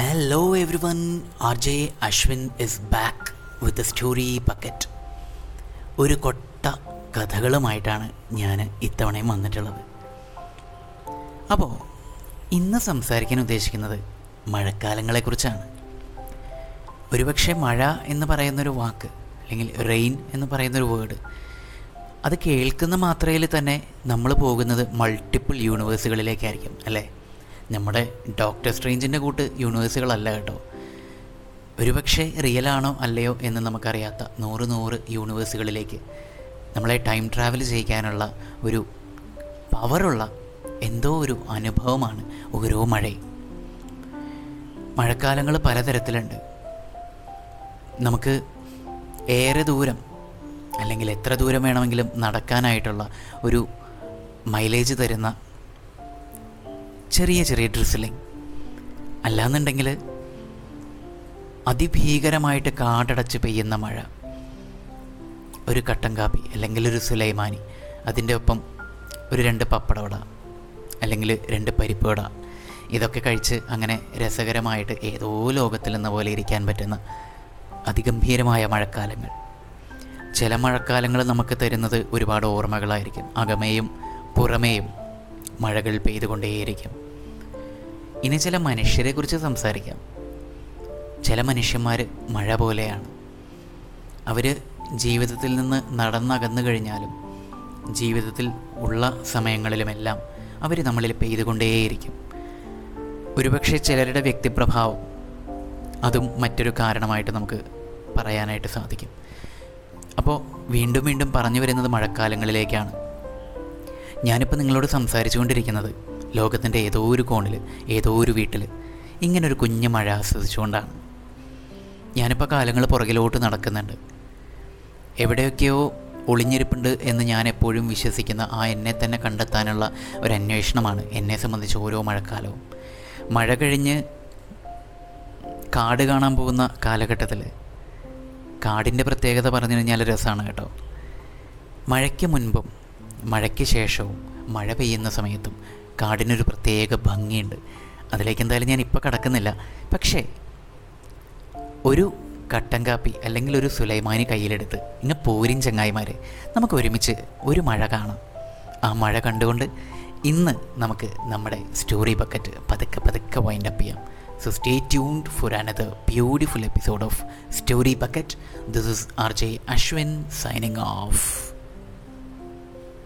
Hello R J Ashwin is back with story bucket ഒരു കൊട്ട കഥകളുമായിട്ടാണ് ഞാൻ ഇത്തവണയും വന്നിട്ടുള്ളത്. അപ്പോൾ ഇന്ന് സംസാരിക്കാൻ ഉദ്ദേശിക്കുന്നത് മഴക്കാലങ്ങളെക്കുറിച്ചാണ്. ഒരുപക്ഷെ മഴ എന്ന് പറയുന്നൊരു വാക്ക് അല്ലെങ്കിൽ റെയിൻ എന്ന് പറയുന്നൊരു വേർഡ് അത് കേൾക്കുന്ന മാത്രയിൽ തന്നെ നമ്മൾ പോകുന്നത് മൾട്ടിപ്പിൾ യൂണിവേഴ്സുകളിലേക്കായിരിക്കും അല്ലേ? നമ്മുടെ ഡോക്ടർ സ്ട്രേഞ്ചിന്റെ കൂട്ട് യൂണിവേഴ്സുകളല്ല കേട്ടോ. ഒരുപക്ഷെ റിയലാണോ അല്ലയോ എന്ന് നമുക്കറിയാത്ത നൂറ് നൂറ് യൂണിവേഴ്സുകളിലേക്ക് നമ്മളെ ടൈം ട്രാവൽ ചെയ്യിക്കാനുള്ള ഒരു പവറുള്ള എന്തോ ഒരു അനുഭവമാണ് ഓരോ മഴയും. മഴക്കാലങ്ങൾ പലതരത്തിലുണ്ട്. നമുക്ക് ഏറെ ദൂരം അല്ലെങ്കിൽ എത്ര ദൂരം വേണമെങ്കിലും നടക്കാനായിട്ടുള്ള ഒരു മൈലേജ് തരുന്ന ചെറിയ ചെറിയ ഡ്രിസിലിങ് അല്ലാന്നുണ്ടെങ്കിൽ അതിഭീകരമായിട്ട് കാടടച്ച് പെയ്യുന്ന മഴ. ഒരു കട്ടൻ കാപ്പി അല്ലെങ്കിൽ ഒരു സുലൈമാനി അതിന്റെ ഒപ്പം ഒരു രണ്ട് പപ്പടവട അല്ലെങ്കിൽ രണ്ട് പരിപ്പ് വട ഇതൊക്കെ കഴിച്ച് അങ്ങനെ രസകരമായിട്ട് ഏതോ ലോകത്തിൽ എന്ന പോലെ ഇരിക്കാൻ പറ്റുന്ന അതിഗംഭീരമായ മഴക്കാലങ്ങൾ. ചില മഴക്കാലങ്ങൾ നമുക്ക് തരുന്നത് ഒരുപാട് ഓർമ്മകളായിരിക്കും. അകമേയും പുറമേയും മഴകൾ പെയ്തുകൊണ്ടേയിരിക്കും. ഇനി ചില മനുഷ്യരെ കുറിച്ച് സംസാരിക്കാം. ചില മനുഷ്യന്മാർ മഴ പോലെയാണ്. അവർ ജീവിതത്തിൽ നിന്ന് നടന്നകന്നു കഴിഞ്ഞാലും ജീവിതത്തിൽ ഉള്ള സമയങ്ങളിലുമെല്ലാം അവർ നമ്മളിൽ പെയ്തുകൊണ്ടേയിരിക്കും. ഒരുപക്ഷെ ചിലരുടെ വ്യക്തിപ്രഭാവം അതും മറ്റൊരു കാരണമായിട്ട് നമുക്ക് പറയാനായിട്ട് സാധിക്കും. അപ്പോൾ വീണ്ടും വീണ്ടും പറഞ്ഞു വരുന്നത് മഴക്കാലങ്ങളിലേക്കാണ്. ഞാനിപ്പോൾ നിങ്ങളോട് സംസാരിച്ചു കൊണ്ടിരിക്കുന്നത് ലോകത്തിന്റെ ഏതോ ഒരു കോണിൽ ഏതോ ഒരു വീട്ടിൽ ഇങ്ങനൊരു കുഞ്ഞു മഴ ആസ്വദിച്ചുകൊണ്ടാണ്. ഞാനിപ്പോൾ കാലങ്ങൾ പുറകിലോട്ട് നടക്കുന്നുണ്ട്. എവിടെയൊക്കെയോ ഒളിഞ്ഞിരിപ്പുണ്ട് എന്ന് ഞാൻ എപ്പോഴും വിശ്വസിക്കുന്ന ആ എന്നെ തന്നെ കണ്ടെത്താനുള്ള ഒരു അന്വേഷണമാണ് എന്നെ സംബന്ധിച്ച് ഓരോ മഴക്കാലവും. മഴ കഴിഞ്ഞ് കാട് കാണാൻ പോകുന്ന കാലഘട്ടത്തിൽ കാടിന്റെ പ്രത്യേകത പറഞ്ഞു കഴിഞ്ഞാൽ രസമാണ് കേട്ടോ. മഴയ്ക്ക് മുൻപും മഴയ്ക്ക് ശേഷവും മഴ പെയ്യുന്ന സമയത്തും കാടിനൊരു പ്രത്യേക ഭംഗിയുണ്ട്. അതിലേക്ക് എന്തായാലും ഞാൻ ഇപ്പോൾ കടക്കുന്നില്ല. പക്ഷേ ഒരു കട്ടൻ കാപ്പി അല്ലെങ്കിൽ ഒരു സുലൈമാനി കയ്യിലെടുത്ത് ഇങ്ങനെ പോരിൻ ചങ്ങായിമാരെ. നമുക്ക് ഒരുമിച്ച് ഒരു മഴ കാണാം. ആ മഴ കണ്ടുകൊണ്ട് ഇന്ന് നമുക്ക് നമ്മുടെ സ്റ്റോറി ബക്കറ്റ് പതുക്കെ പതുക്കെ വൈൻഡ് അപ്പ് ചെയ്യാം. So stay tuned for another beautiful episode of story bucket this is R J Ashwin signing off